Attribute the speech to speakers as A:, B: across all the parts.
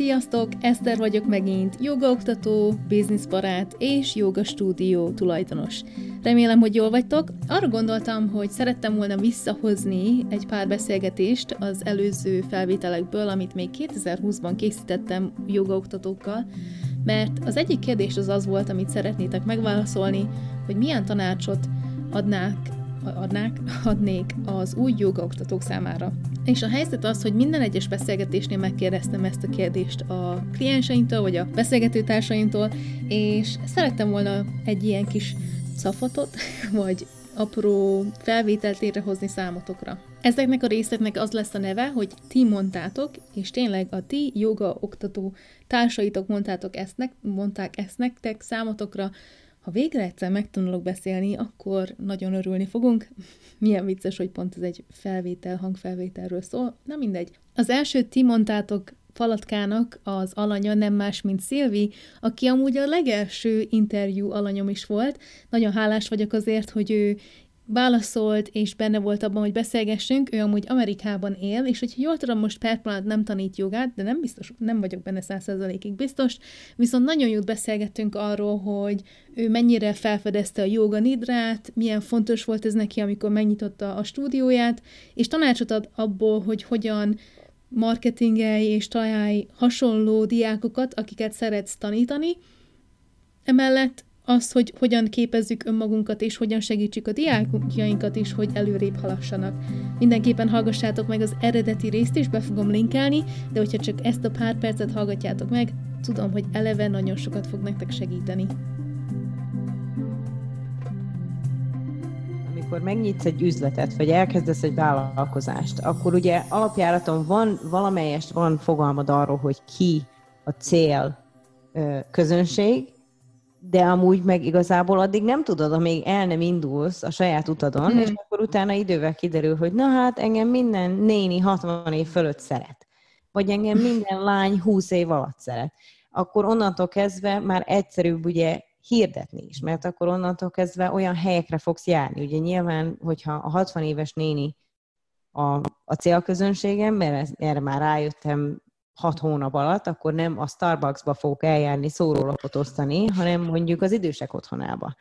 A: Sziasztok! Eszter vagyok megint, jogaoktató, bizniszbarát és joga stúdió tulajdonos. Remélem, hogy jól vagytok. Arra gondoltam, hogy szerettem volna visszahozni egy pár beszélgetést az előző felvételekből, amit még 2020-ban készítettem jogaoktatókkal, mert az egyik kérdés az az volt, amit szeretnétek megválaszolni, hogy milyen tanácsot adnák adnák, adnék az új jogaoktatók számára. És a helyzet az, hogy minden egyes beszélgetésnél megkérdeztem ezt a kérdést a klienseimtől, vagy a beszélgetőtársaimtól, és szerettem volna egy ilyen kis szafatot, vagy apró felvételt létrehozni számotokra. Ezeknek a részeknek az lesz a neve, hogy ti mondtátok, és tényleg a ti joga oktató társaitok mondtátok ezt, mondták ezt nektek számotokra, ha végre egyszer megtanulok beszélni, akkor nagyon örülni fogunk. Milyen vicces, hogy pont ez egy felvétel, hangfelvételről szól. Na mindegy. Az első ti mondtátok Falatkának az alanya nem más, mint Szilvi, aki amúgy a legelső interjú alanyom is volt. Nagyon hálás vagyok azért, hogy ő válaszolt, és benne volt abban, hogy beszélgessünk, ő amúgy Amerikában él, és hogyha jól tudom, most per nem tanít jogát, de nem biztos, nem vagyok benne százszerzalékig biztos, viszont nagyon jót beszélgettünk arról, hogy ő mennyire felfedezte a joga nidrát, milyen fontos volt ez neki, amikor megnyitotta a stúdióját, és tanácsot ad abból, hogy hogyan marketingelj és találj hasonló diákokat, akiket szeretsz tanítani. Emellett az, hogy hogyan képezzük önmagunkat, és hogyan segítsük a diákjainkat is, hogy előrébb halassanak. Mindenképpen hallgassátok meg az eredeti részt is, be fogom linkelni, de hogyha csak ezt a pár percet hallgatjátok meg, tudom, hogy eleve nagyon sokat fog nektek segíteni.
B: amikor megnyitsz egy üzletet, vagy elkezdesz egy vállalkozást, akkor ugye alapjáraton van valamelyest van fogalmad arról, hogy ki a cél közönség, de amúgy meg igazából addig nem tudod, amíg el nem indulsz a saját utadon, mm. és akkor utána idővel kiderül, hogy na hát engem minden néni 60 év fölött szeret, vagy engem minden lány 20 év alatt szeret. Akkor onnantól kezdve már egyszerűbb ugye hirdetni is, mert akkor onnantól kezdve olyan helyekre fogsz járni. Ugye nyilván, hogyha a 60 éves néni a, a célközönségem, mert erre már rájöttem hat hónap alatt, akkor nem a Starbucksba fogok eljárni szórólapot osztani, hanem mondjuk az idősek otthonába.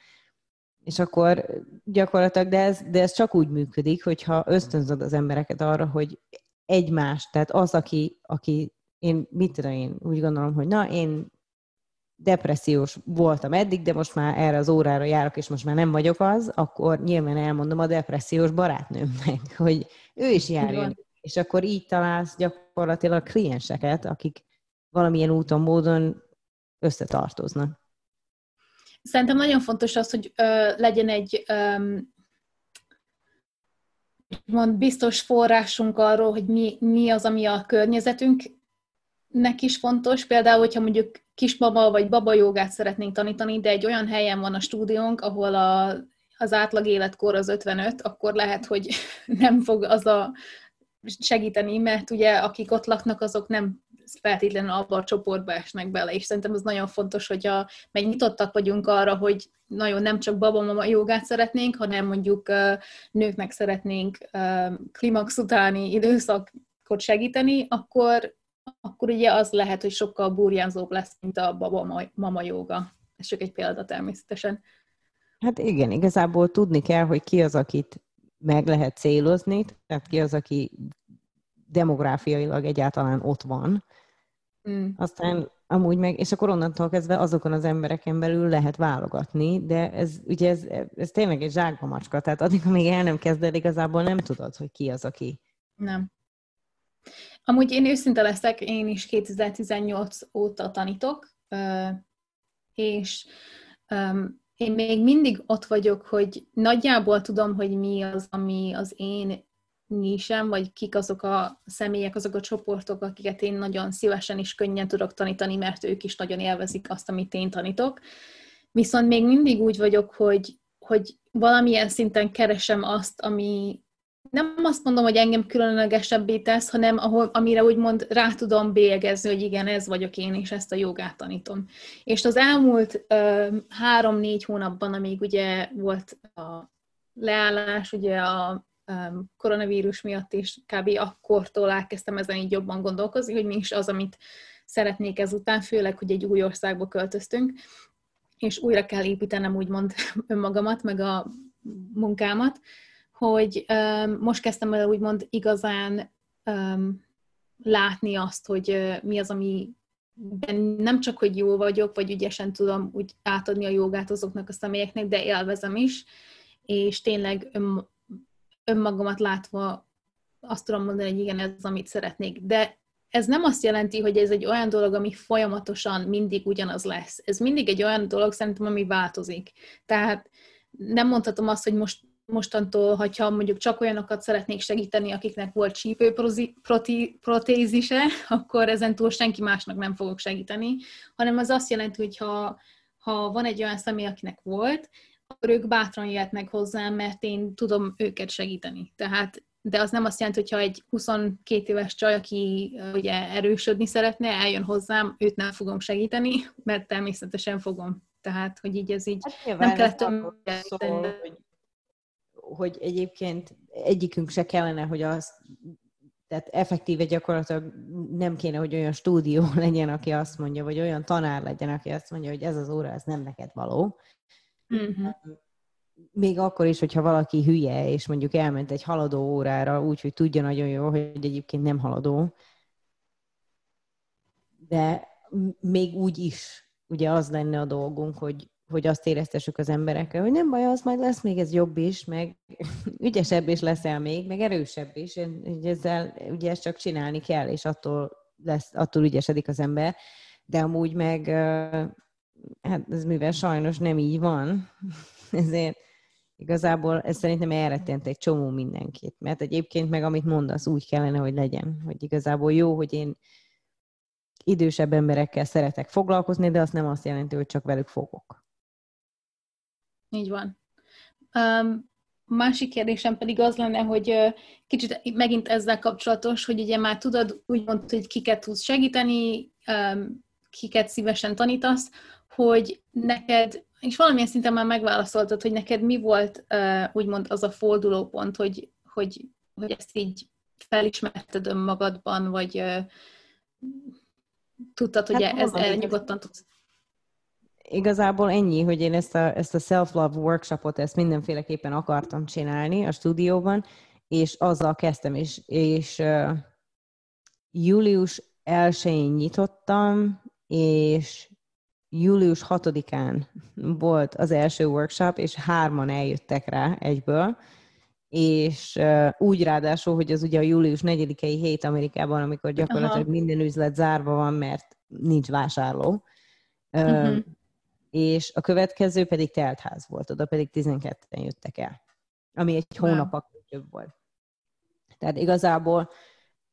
B: És akkor gyakorlatilag, de ez, de ez csak úgy működik, hogyha ösztönzöd az embereket arra, hogy egymás, tehát az, aki, aki én mit tudom én, úgy gondolom, hogy na, én depressziós voltam eddig, de most már erre az órára járok, és most már nem vagyok az, akkor nyilván elmondom a depressziós barátnőmnek, hogy ő is járjon és akkor így találsz gyakorlatilag klienseket, akik valamilyen úton, módon összetartoznak.
A: Szerintem nagyon fontos az, hogy ö, legyen egy ö, mond, biztos forrásunk arról, hogy mi, mi az, ami a környezetünknek is fontos. Például, hogyha mondjuk kisbaba vagy baba jogát szeretnénk tanítani, de egy olyan helyen van a stúdiónk, ahol a, az átlag életkor az 55, akkor lehet, hogy nem fog az a segíteni, mert ugye akik ott laknak, azok nem feltétlenül abba a csoportba esnek bele, és szerintem ez nagyon fontos, hogy a, meg nyitottak vagyunk arra, hogy nagyon nem csak babamama jogát szeretnénk, hanem mondjuk nőknek szeretnénk klimax utáni időszakot segíteni, akkor, akkor ugye az lehet, hogy sokkal burjánzóbb lesz, mint a babamama joga. Ez csak egy példa természetesen.
B: Hát igen, igazából tudni kell, hogy ki az, akit meg lehet célozni, tehát ki az, aki demográfiailag egyáltalán ott van. Mm. Aztán amúgy meg, és akkor onnantól kezdve azokon az embereken belül lehet válogatni, de ez ugye ez, ez tényleg egy zsákba macska, tehát addig, amíg el nem kezded, igazából nem tudod, hogy ki az, aki.
A: Nem. Amúgy én őszinte leszek, én is 2018 óta tanítok, és én még mindig ott vagyok, hogy nagyjából tudom, hogy mi az, ami az én nisem, vagy kik azok a személyek, azok a csoportok, akiket én nagyon szívesen és könnyen tudok tanítani, mert ők is nagyon élvezik azt, amit én tanítok. Viszont még mindig úgy vagyok, hogy, hogy valamilyen szinten keresem azt, ami nem azt mondom, hogy engem különlegesebbé tesz, hanem ahol, amire úgymond rá tudom bélyegezni, hogy igen, ez vagyok én, és ezt a jogát tanítom. És az elmúlt három-négy hónapban, amíg ugye volt a leállás, ugye a koronavírus miatt is kb. akkortól elkezdtem ezen így jobban gondolkozni, hogy mi is az, amit szeretnék ezután, főleg, hogy egy új országba költöztünk, és újra kell építenem úgymond önmagamat, meg a munkámat, hogy um, most kezdtem el úgymond igazán um, látni azt, hogy uh, mi az, ami nem csak, hogy jó vagyok, vagy ügyesen tudom úgy átadni a jogát azoknak a személyeknek, de élvezem is, és tényleg ön, önmagamat látva azt tudom mondani, hogy igen, ez amit szeretnék. De ez nem azt jelenti, hogy ez egy olyan dolog, ami folyamatosan mindig ugyanaz lesz. Ez mindig egy olyan dolog szerintem, ami változik. Tehát nem mondhatom azt, hogy most mostantól, hogyha mondjuk csak olyanokat szeretnék segíteni, akiknek volt csípőprotézise, akkor ezen túl senki másnak nem fogok segíteni, hanem az azt jelenti, hogy ha, ha van egy olyan személy, akinek volt, akkor ők bátran jöhetnek hozzám, mert én tudom őket segíteni. Tehát de az nem azt jelenti, hogyha egy 22 éves csaj, aki ugye erősödni szeretne, eljön hozzám, őt nem fogom segíteni, mert természetesen fogom. Tehát, hogy így ez így hát nem kellett
B: szól, hogy, hogy egyébként egyikünk se kellene, hogy az tehát effektíve gyakorlatilag nem kéne, hogy olyan stúdió legyen, aki azt mondja, vagy olyan tanár legyen, aki azt mondja, hogy ez az óra, ez nem neked való. Mm-hmm még akkor is, hogyha valaki hülye, és mondjuk elment egy haladó órára, úgyhogy tudja nagyon jó, hogy egyébként nem haladó, de még úgy is ugye az lenne a dolgunk, hogy, hogy azt éreztessük az emberekkel, hogy nem baj, az majd lesz még ez jobb is, meg ügyesebb is leszel még, meg erősebb is, ugye ezzel ugye ezt csak csinálni kell, és attól, lesz, attól ügyesedik az ember, de amúgy meg hát ez mivel sajnos nem így van, ezért Igazából ez szerintem elrettent egy csomó mindenkit, mert egyébként meg amit mondasz, úgy kellene, hogy legyen, hogy igazából jó, hogy én idősebb emberekkel szeretek foglalkozni, de azt nem azt jelenti, hogy csak velük fogok.
A: Így van. Um, másik kérdésem pedig az lenne, hogy kicsit megint ezzel kapcsolatos, hogy ugye már tudod úgymond, hogy kiket tudsz segíteni, um, kiket szívesen tanítasz, hogy neked és valamilyen szinten már megválaszoltad, hogy neked mi volt uh, úgymond az a fordulópont, hogy, hogy, hogy ezt így felismerted önmagadban, vagy uh, tudtad, hogy hát, ez, ez nyugodtan tudsz.
B: Igazából ennyi, hogy én ezt a, ezt a self-love workshopot, ezt mindenféleképpen akartam csinálni a stúdióban, és azzal kezdtem, és, és uh, július 1-én nyitottam, és július 6-án volt az első workshop, és hárman eljöttek rá egyből, és uh, úgy ráadásul, hogy az ugye a július 4-i hét Amerikában, amikor gyakorlatilag Aha. minden üzlet zárva van, mert nincs vásárló. Uh, uh-huh. És a következő pedig teltház volt, oda pedig 12-en jöttek el, ami egy hónap több volt. Tehát igazából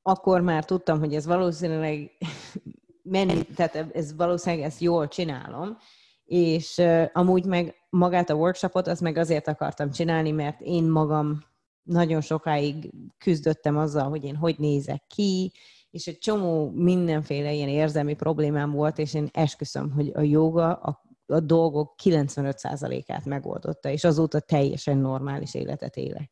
B: akkor már tudtam, hogy ez valószínűleg menni, tehát ez valószínűleg ezt jól csinálom, és uh, amúgy meg magát a workshopot, az meg azért akartam csinálni, mert én magam nagyon sokáig küzdöttem azzal, hogy én hogy nézek ki, és egy csomó mindenféle ilyen érzelmi problémám volt, és én esküszöm, hogy a joga a, a dolgok 95%-át megoldotta, és azóta teljesen normális életet élek.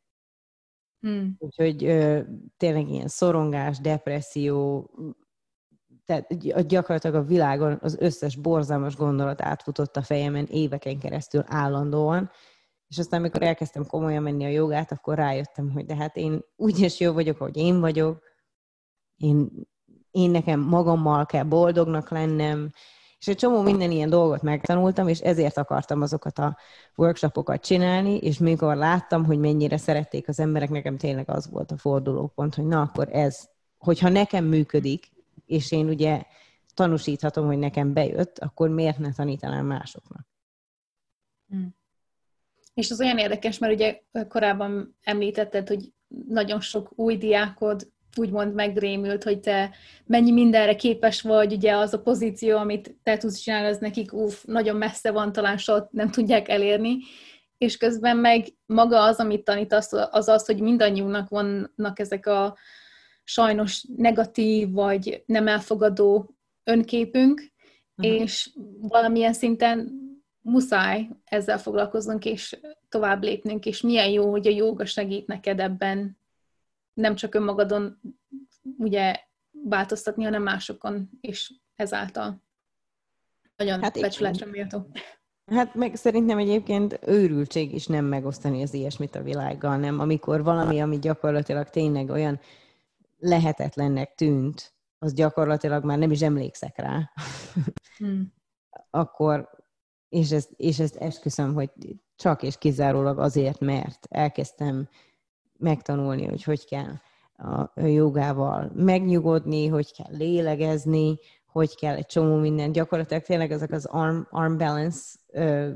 B: Hmm. Úgyhogy ö, tényleg ilyen szorongás, depresszió, tehát gyakorlatilag a világon az összes borzalmas gondolat átfutott a fejemen éveken keresztül állandóan, és aztán, amikor elkezdtem komolyan menni a jogát, akkor rájöttem, hogy de hát én úgyis jó vagyok, hogy én vagyok, én, én nekem magammal kell boldognak lennem, és egy csomó minden ilyen dolgot megtanultam, és ezért akartam azokat a workshopokat csinálni, és mikor láttam, hogy mennyire szerették az emberek, nekem tényleg az volt a fordulópont, hogy na akkor ez, hogyha nekem működik, és én ugye tanúsíthatom, hogy nekem bejött, akkor miért ne tanítanám másoknak?
A: Hmm. És az olyan érdekes, mert ugye korábban említetted, hogy nagyon sok új diákod úgymond megrémült, hogy te mennyi mindenre képes vagy, ugye az a pozíció, amit te tudsz csinálni, az nekik uff, nagyon messze van, talán soha nem tudják elérni, és közben meg maga az, amit tanítasz, az az, hogy mindannyiunknak vannak ezek a sajnos negatív vagy nem elfogadó önképünk, uh-huh. és valamilyen szinten muszáj ezzel foglalkoznunk, és tovább lépnünk, és milyen jó, hogy a jóga segít neked ebben nem csak önmagadon ugye változtatni, hanem másokon, és ezáltal. Nagyon hát becsületre méltó.
B: Hát meg szerintem egyébként őrültség is nem megosztani az ilyesmit a világgal, nem? Amikor valami, ami gyakorlatilag tényleg olyan lehetetlennek tűnt, az gyakorlatilag már nem is emlékszek rá. Hmm. Akkor, és ezt, és ezt esküszöm, hogy csak és kizárólag azért, mert elkezdtem megtanulni, hogy hogy kell a jogával megnyugodni, hogy kell lélegezni, hogy kell egy csomó minden. Gyakorlatilag tényleg ezek az arm, arm balance ö,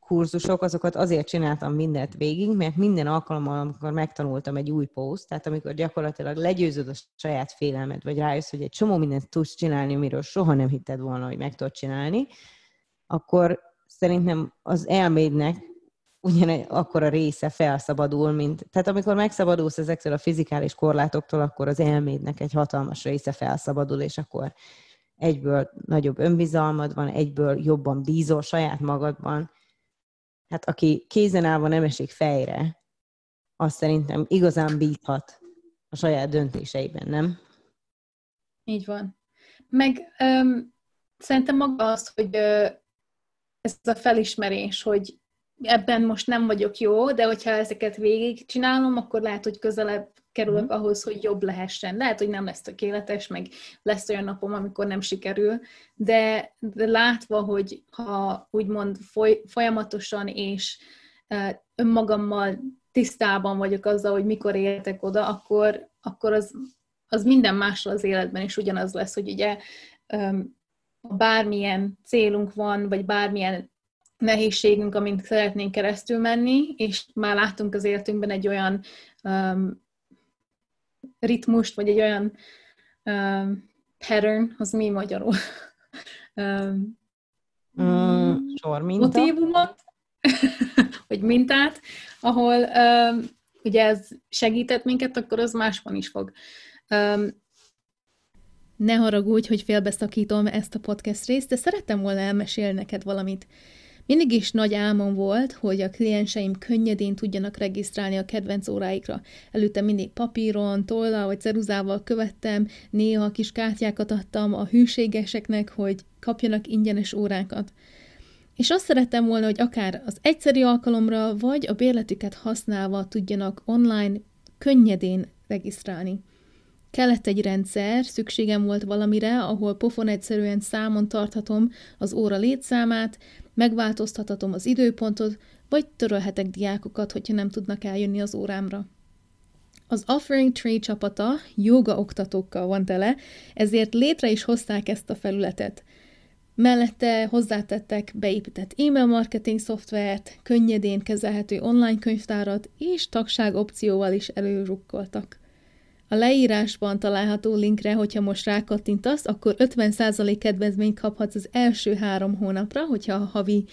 B: kurzusok, azokat azért csináltam mindent végig, mert minden alkalommal, amikor megtanultam egy új poszt, tehát amikor gyakorlatilag legyőzöd a saját félelmed, vagy rájössz, hogy egy csomó mindent tudsz csinálni, amiről soha nem hitted volna, hogy meg tudod csinálni, akkor szerintem az elmédnek ugyan akkor a része felszabadul, mint... Tehát amikor megszabadulsz ezektől a fizikális korlátoktól, akkor az elmédnek egy hatalmas része felszabadul, és akkor egyből nagyobb önbizalmad van, egyből jobban bízol saját magadban. Hát aki kézen állva nem esik fejre, azt szerintem igazán bízhat a saját döntéseiben, nem?
A: Így van. Meg um, szerintem maga az, hogy uh, ez a felismerés, hogy ebben most nem vagyok jó, de hogyha ezeket végig csinálom, akkor lehet, hogy közelebb kerülök mm. ahhoz, hogy jobb lehessen. Lehet, hogy nem lesz tökéletes, meg lesz olyan napom, amikor nem sikerül, de, de látva, hogy ha úgymond foly, folyamatosan és uh, önmagammal tisztában vagyok azzal, hogy mikor értek oda, akkor, akkor az, az minden másról az életben is ugyanaz lesz, hogy ugye um, bármilyen célunk van, vagy bármilyen nehézségünk, amint szeretnénk keresztül menni, és már láttunk az életünkben egy olyan um, ritmust, vagy egy olyan um, pattern, az mi magyarul?
B: um, mm, sor minta.
A: Motívumot, vagy mintát, ahol um, ugye ez segített minket, akkor az másban is fog. Um, ne haragudj, hogy félbeszakítom ezt a podcast részt, de szerettem volna elmesélni neked valamit. Mindig is nagy álmom volt, hogy a klienseim könnyedén tudjanak regisztrálni a kedvenc óráikra. Előtte mindig papíron, tollal vagy ceruzával követtem, néha kis kártyákat adtam a hűségeseknek, hogy kapjanak ingyenes órákat. És azt szerettem volna, hogy akár az egyszeri alkalomra, vagy a bérletüket használva tudjanak online könnyedén regisztrálni. Kellett egy rendszer, szükségem volt valamire, ahol pofon egyszerűen számon tarthatom az óra létszámát, megváltoztathatom az időpontot, vagy törölhetek diákokat, hogyha nem tudnak eljönni az órámra. Az Offering Tree csapata joga oktatókkal van tele, ezért létre is hozták ezt a felületet. Mellette hozzátettek beépített e-mail marketing szoftvert, könnyedén kezelhető online könyvtárat és tagság opcióval is előrukkoltak. A leírásban található linkre, hogyha most rákattintasz, akkor 50% kedvezményt kaphatsz az első három hónapra, hogyha a havi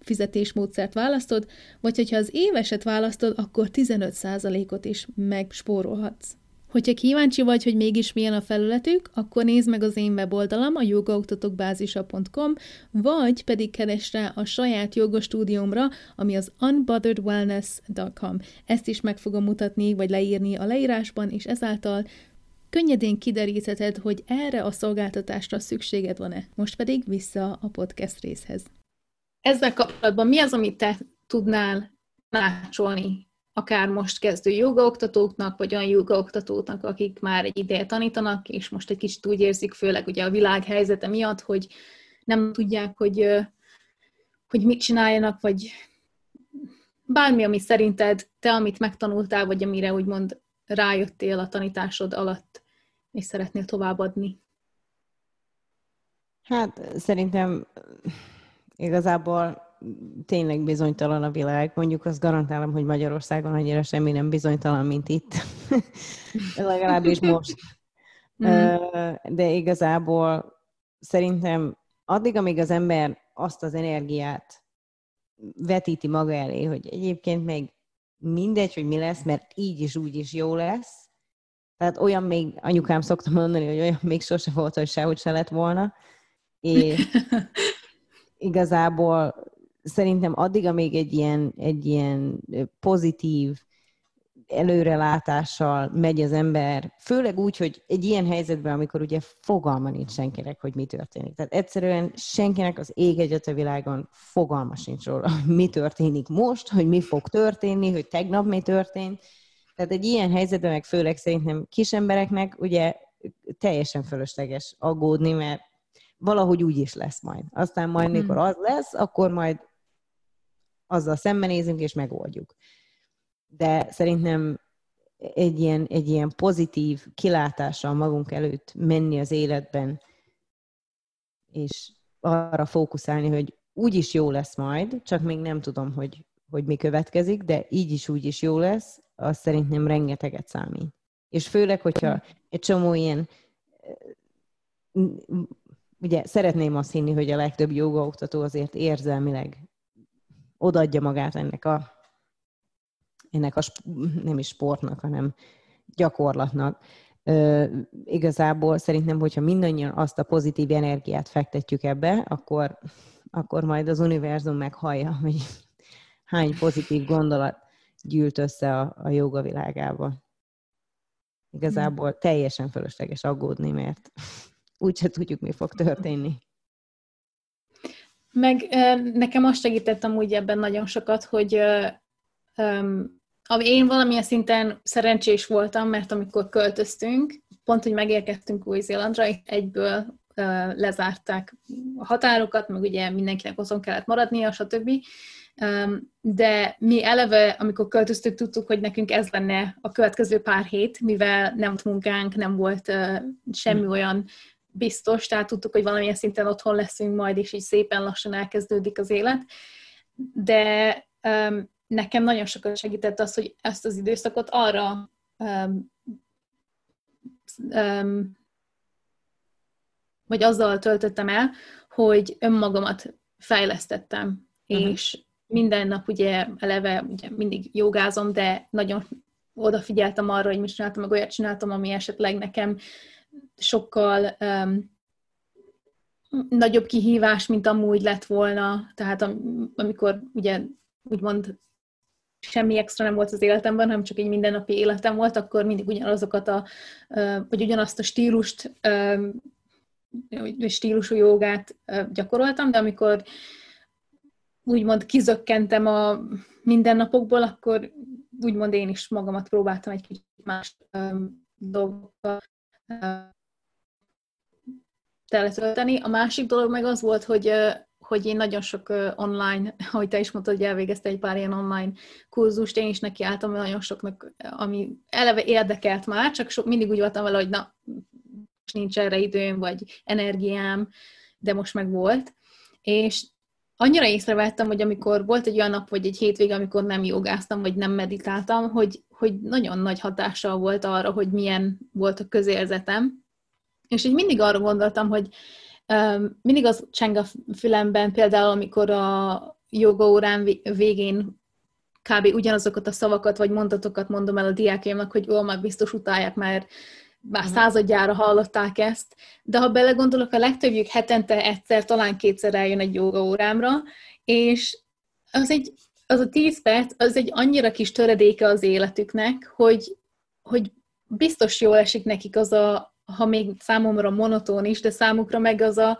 A: fizetésmódszert választod, vagy hogyha az éveset választod, akkor 15%-ot is megspórolhatsz. Hogyha kíváncsi vagy, hogy mégis milyen a felületük, akkor nézd meg az én weboldalam, a jogaoktatókbázisa.com, vagy pedig keresd rá a saját jogostúdiómra, ami az unbotheredwellness.com. Ezt is meg fogom mutatni, vagy leírni a leírásban, és ezáltal könnyedén kiderítheted, hogy erre a szolgáltatásra szükséged van-e. Most pedig vissza a podcast részhez. Ezzel kapcsolatban mi az, amit te tudnál tanácsolni akár most kezdő jogaoktatóknak, vagy olyan jogaoktatóknak, akik már egy ideje tanítanak, és most egy kicsit úgy érzik, főleg ugye a világ helyzete miatt, hogy nem tudják, hogy, hogy mit csináljanak, vagy bármi, ami szerinted te, amit megtanultál, vagy amire úgymond rájöttél a tanításod alatt, és szeretnél továbbadni.
B: Hát szerintem igazából tényleg bizonytalan a világ. Mondjuk azt garantálom, hogy Magyarországon annyira semmi nem bizonytalan, mint itt. Legalábbis most. Mm. De igazából szerintem addig, amíg az ember azt az energiát vetíti maga elé, hogy egyébként még mindegy, hogy mi lesz, mert így is úgy is jó lesz. Tehát olyan még, anyukám szokta mondani, hogy olyan még sose volt, hogy sehogy se lett volna. És igazából szerintem addig, amíg egy ilyen, egy ilyen pozitív előrelátással megy az ember, főleg úgy, hogy egy ilyen helyzetben, amikor ugye fogalma nincs senkinek, hogy mi történik. Tehát egyszerűen senkinek az ég egyet a világon fogalma sincs róla, hogy mi történik most, hogy mi fog történni, hogy tegnap mi történt. Tehát egy ilyen helyzetben, meg főleg szerintem kis embereknek ugye teljesen fölösleges aggódni, mert valahogy úgy is lesz majd. Aztán majd, hmm. mikor az lesz, akkor majd azzal szembenézünk és megoldjuk. De szerintem egy ilyen, egy ilyen pozitív kilátással magunk előtt menni az életben, és arra fókuszálni, hogy úgy is jó lesz majd, csak még nem tudom, hogy, hogy mi következik, de így is úgy is jó lesz, az szerintem rengeteget számít. És főleg, hogyha egy csomó ilyen ugye szeretném azt hinni, hogy a legtöbb jogaoktató azért érzelmileg odaadja magát ennek a, ennek a nem is sportnak, hanem gyakorlatnak. Ö, igazából szerintem, hogyha mindannyian azt a pozitív energiát fektetjük ebbe, akkor, akkor majd az univerzum meghallja, hogy hány pozitív gondolat gyűlt össze a, a joga világába. Igazából teljesen fölösleges aggódni, mert úgyse tudjuk, mi fog történni.
A: Meg nekem azt segített amúgy ebben nagyon sokat, hogy én valamilyen szinten szerencsés voltam, mert amikor költöztünk, pont, hogy megérkeztünk Új-Zélandra, egyből lezárták a határokat, meg ugye mindenkinek otthon kellett maradnia, stb. De mi eleve, amikor költöztük, tudtuk, hogy nekünk ez lenne a következő pár hét, mivel nem volt munkánk, nem volt semmi hmm. olyan biztos, tehát tudtuk, hogy valamilyen szinten otthon leszünk majd, és így szépen lassan elkezdődik az élet. De um, nekem nagyon sokat segített az, hogy ezt az időszakot arra um, um, vagy azzal töltöttem el, hogy önmagamat fejlesztettem, uh-huh. és minden nap ugye eleve ugye mindig jogázom, de nagyon odafigyeltem arra, hogy mit csináltam, meg olyat csináltam, ami esetleg nekem sokkal um, nagyobb kihívás, mint amúgy lett volna. Tehát am, amikor ugye úgymond semmi extra nem volt az életemben, hanem csak egy mindennapi életem volt, akkor mindig ugyanazokat a, vagy ugyanazt a stílust, stílusú jogát gyakoroltam, de amikor úgymond kizökkentem a mindennapokból, akkor úgymond én is magamat próbáltam egy kicsit más dolgokkal teletölteni. A másik dolog meg az volt, hogy, hogy én nagyon sok online, ahogy te is mondtad, hogy elvégezte egy pár ilyen online kurzust, én is nekiálltam nagyon soknak, ami eleve érdekelt már, csak sok, mindig úgy voltam vele, hogy na, nincs erre időm, vagy energiám, de most meg volt. És annyira észrevettem, hogy amikor volt egy olyan nap, vagy egy hétvége, amikor nem jogáztam, vagy nem meditáltam, hogy, hogy nagyon nagy hatással volt arra, hogy milyen volt a közérzetem. És így mindig arra gondoltam, hogy um, mindig az cseng a fülemben, például amikor a joga órán végén kb. ugyanazokat a szavakat vagy mondatokat mondom el a diákjaimnak, hogy ó, már biztos utálják, mert már uh-huh. századjára hallották ezt, de ha belegondolok, a legtöbbjük hetente egyszer, talán kétszer eljön egy joga órámra, és az egy, az a tíz perc, az egy annyira kis töredéke az életüknek, hogy, hogy biztos jól esik nekik az a, ha még számomra monotón is, de számukra meg az a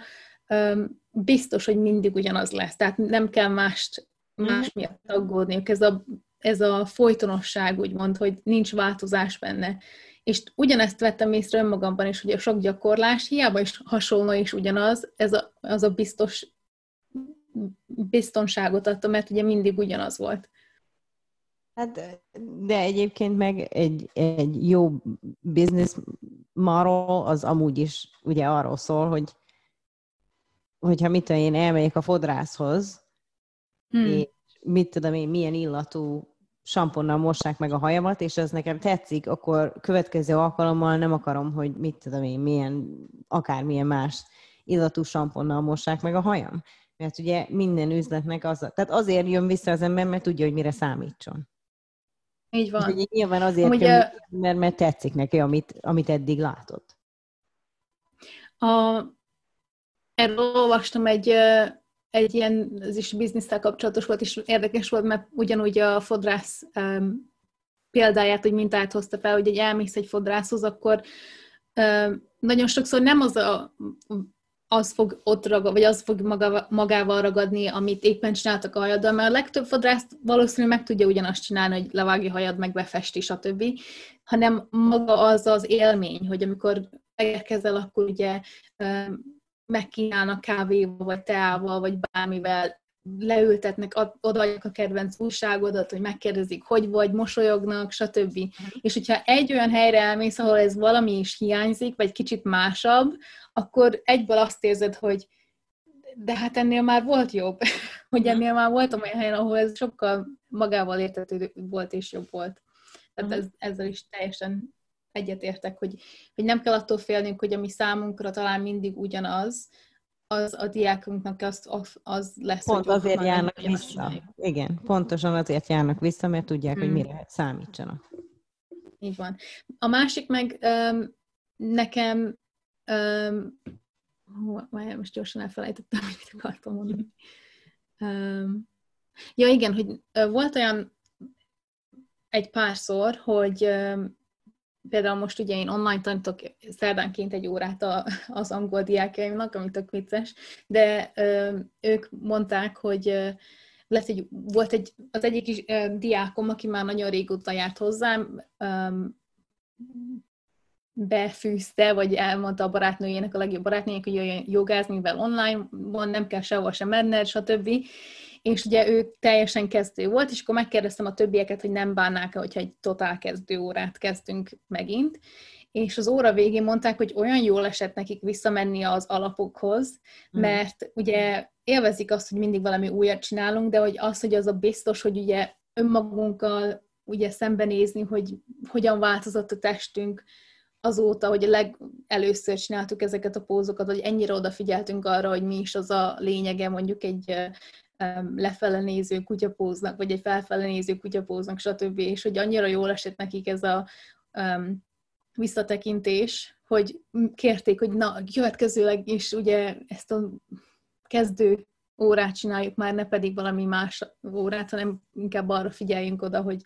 A: um, biztos, hogy mindig ugyanaz lesz. Tehát nem kell mást, más mhm. miatt aggódniuk. Ez a, ez a folytonosság, úgymond, hogy nincs változás benne. És ugyanezt vettem észre önmagamban is, hogy a sok gyakorlás hiába is hasonló és ugyanaz, ez a, az a biztos biztonságot adta, mert ugye mindig ugyanaz volt.
B: Hát, de egyébként meg egy, egy jó business model az amúgy is ugye arról szól, hogy hogyha mit tudom én, elmegyek a fodrászhoz, hmm. és mit tudom én, milyen illatú samponnal mossák meg a hajamat, és ez nekem tetszik, akkor következő alkalommal nem akarom, hogy mit tudom én, milyen, akármilyen más illatú samponnal mossák meg a hajam. Mert ugye minden üzletnek az, tehát azért jön vissza az ember, mert tudja, hogy mire számítson.
A: Így van.
B: Úgyhogy nyilván azért Ugye, jön, mert, mert tetszik neki, amit, amit eddig látott.
A: A, erről olvastam egy egy ilyen, ez is biznisztel kapcsolatos volt, és érdekes volt, mert ugyanúgy a fodrász um, példáját, hogy mintát hozta fel, hogy egy elmész egy fodrászhoz, akkor ö, nagyon sokszor nem az a az fog ott ragad, vagy az fog maga, magával ragadni, amit éppen csináltak a hajaddal, mert a legtöbb fodrász valószínűleg meg tudja ugyanazt csinálni, hogy levágja hajad, meg befesti, stb., hanem maga az az élmény, hogy amikor megérkezel, akkor ugye megkínálnak kávéval, vagy teával, vagy bármivel, leültetnek, odaadják a kedvenc újságodat, hogy megkérdezik, hogy vagy, mosolyognak, stb. Uh-huh. És hogyha egy olyan helyre elmész, ahol ez valami is hiányzik, vagy kicsit másabb, akkor egyből azt érzed, hogy de hát ennél már volt jobb, hogy mhm. ennél már voltam olyan helyen, ahol ez sokkal magával értető volt és jobb volt. Tehát uh-huh. ez, ezzel is teljesen egyetértek, hogy, hogy nem kell attól félnünk, hogy ami számunkra talán mindig ugyanaz, az a diákunknak az, az, az lesz,
B: Pont hogy azért járnak vissza. Igen, pontosan azért járnak vissza, mert tudják, hmm. hogy mire számítsanak.
A: Így van. A másik meg um, nekem um, hú, most gyorsan elfelejtettem, amit akartam mondani. Um, ja, igen, hogy volt olyan egy párszor, hogy um, például most ugye én online tanítok szerdánként egy órát a, az angol diákjaimnak, ami tök vicces, de ö, ők mondták, hogy ö, lett egy, volt egy, az egyik is ö, diákom, aki már nagyon régóta járt hozzám, ö, befűzte, vagy elmondta a barátnőjének, a legjobb barátnőjének, hogy jöjjön jogázni, mivel online van, nem kell sehol sem menned, stb és ugye ő teljesen kezdő volt, és akkor megkérdeztem a többieket, hogy nem bánnák-e, hogyha egy totál kezdő órát kezdünk megint, és az óra végén mondták, hogy olyan jól esett nekik visszamenni az alapokhoz, hmm. mert ugye élvezik azt, hogy mindig valami újat csinálunk, de hogy az, hogy az a biztos, hogy ugye önmagunkkal ugye szembenézni, hogy hogyan változott a testünk azóta, hogy legelőször csináltuk ezeket a pózokat, hogy ennyire odafigyeltünk arra, hogy mi is az a lényege mondjuk egy lefele néző kutyapóznak, vagy egy felfele néző kutyapóznak, stb. És hogy annyira jól esett nekik ez a um, visszatekintés, hogy kérték, hogy na, következőleg is ugye ezt a kezdő órát csináljuk már, ne pedig valami más órát, hanem inkább arra figyeljünk oda, hogy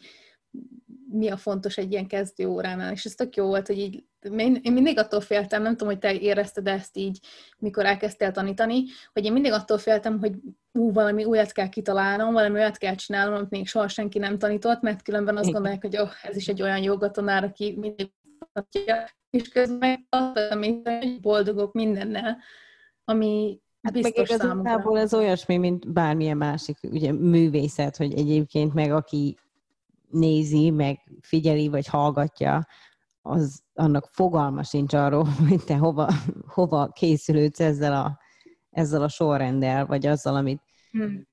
A: mi a fontos egy ilyen kezdő óránál, és ez tök jó volt, hogy így, én, mindig attól féltem, nem tudom, hogy te érezted ezt így, mikor elkezdtél tanítani, hogy én mindig attól féltem, hogy ú, valami újat kell kitalálnom, valami olyat kell csinálnom, amit még soha senki nem tanított, mert különben azt gondolják, hogy oh, ez is egy olyan jogatanár, aki mindig tanítja, és közben hogy boldogok mindennel, ami Hát biztos meg
B: ez olyasmi, mint bármilyen másik ugye, művészet, hogy egyébként meg aki nézi, meg figyeli, vagy hallgatja, az annak fogalma sincs arról, hogy te hova, hova készülődsz ezzel a, ezzel a sorrenddel, vagy azzal, amit... Hmm.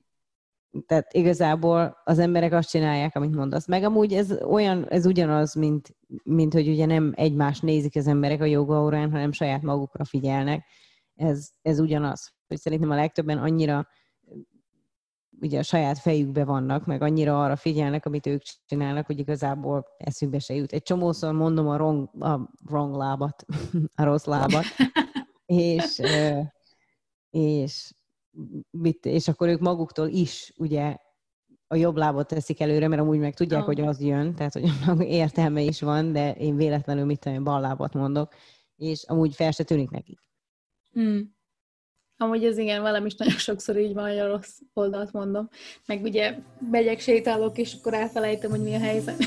B: Tehát igazából az emberek azt csinálják, amit mondasz. Meg amúgy ez olyan, ez ugyanaz, mint, mint hogy ugye nem egymást nézik az emberek a joga órán, hanem saját magukra figyelnek. Ez, ez ugyanaz. Hogy szerintem a legtöbben annyira ugye a saját fejükbe vannak, meg annyira arra figyelnek, amit ők csinálnak, hogy igazából eszükbe se jut. Egy csomószor mondom a wrong, a wrong lábat, a rossz lábat, és, és, mit, és akkor ők maguktól is ugye a jobb lábot teszik előre, mert amúgy meg tudják, oh. hogy az jön, tehát hogy értelme is van, de én véletlenül mit tudom, bal lábat mondok, és amúgy fel se tűnik nekik.
A: Hmm. Amúgy ez igen, velem is nagyon sokszor így van, hogy a rossz oldalt mondom. Meg ugye megyek, sétálok, és akkor elfelejtem, hogy mi a helyzet.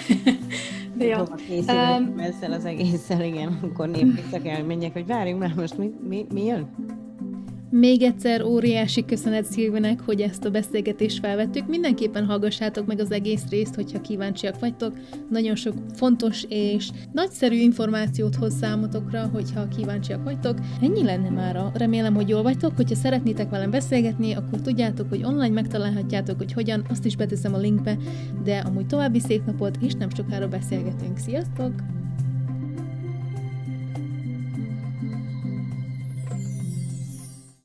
B: De jó. Um, ezzel az egésszel, igen, akkor név vissza kell, menjek, hogy várjunk már most mi, mi, mi jön?
A: Még egyszer óriási köszönet Szilvinek, hogy ezt a beszélgetést felvettük. Mindenképpen hallgassátok meg az egész részt, hogyha kíváncsiak vagytok. Nagyon sok fontos és nagyszerű információt hoz számotokra, hogyha kíváncsiak vagytok. Ennyi lenne mára. Remélem, hogy jól vagytok. Hogyha szeretnétek velem beszélgetni, akkor tudjátok, hogy online megtalálhatjátok, hogy hogyan, azt is beteszem a linkbe, de amúgy további szép napot, és nem sokára beszélgetünk. Sziasztok!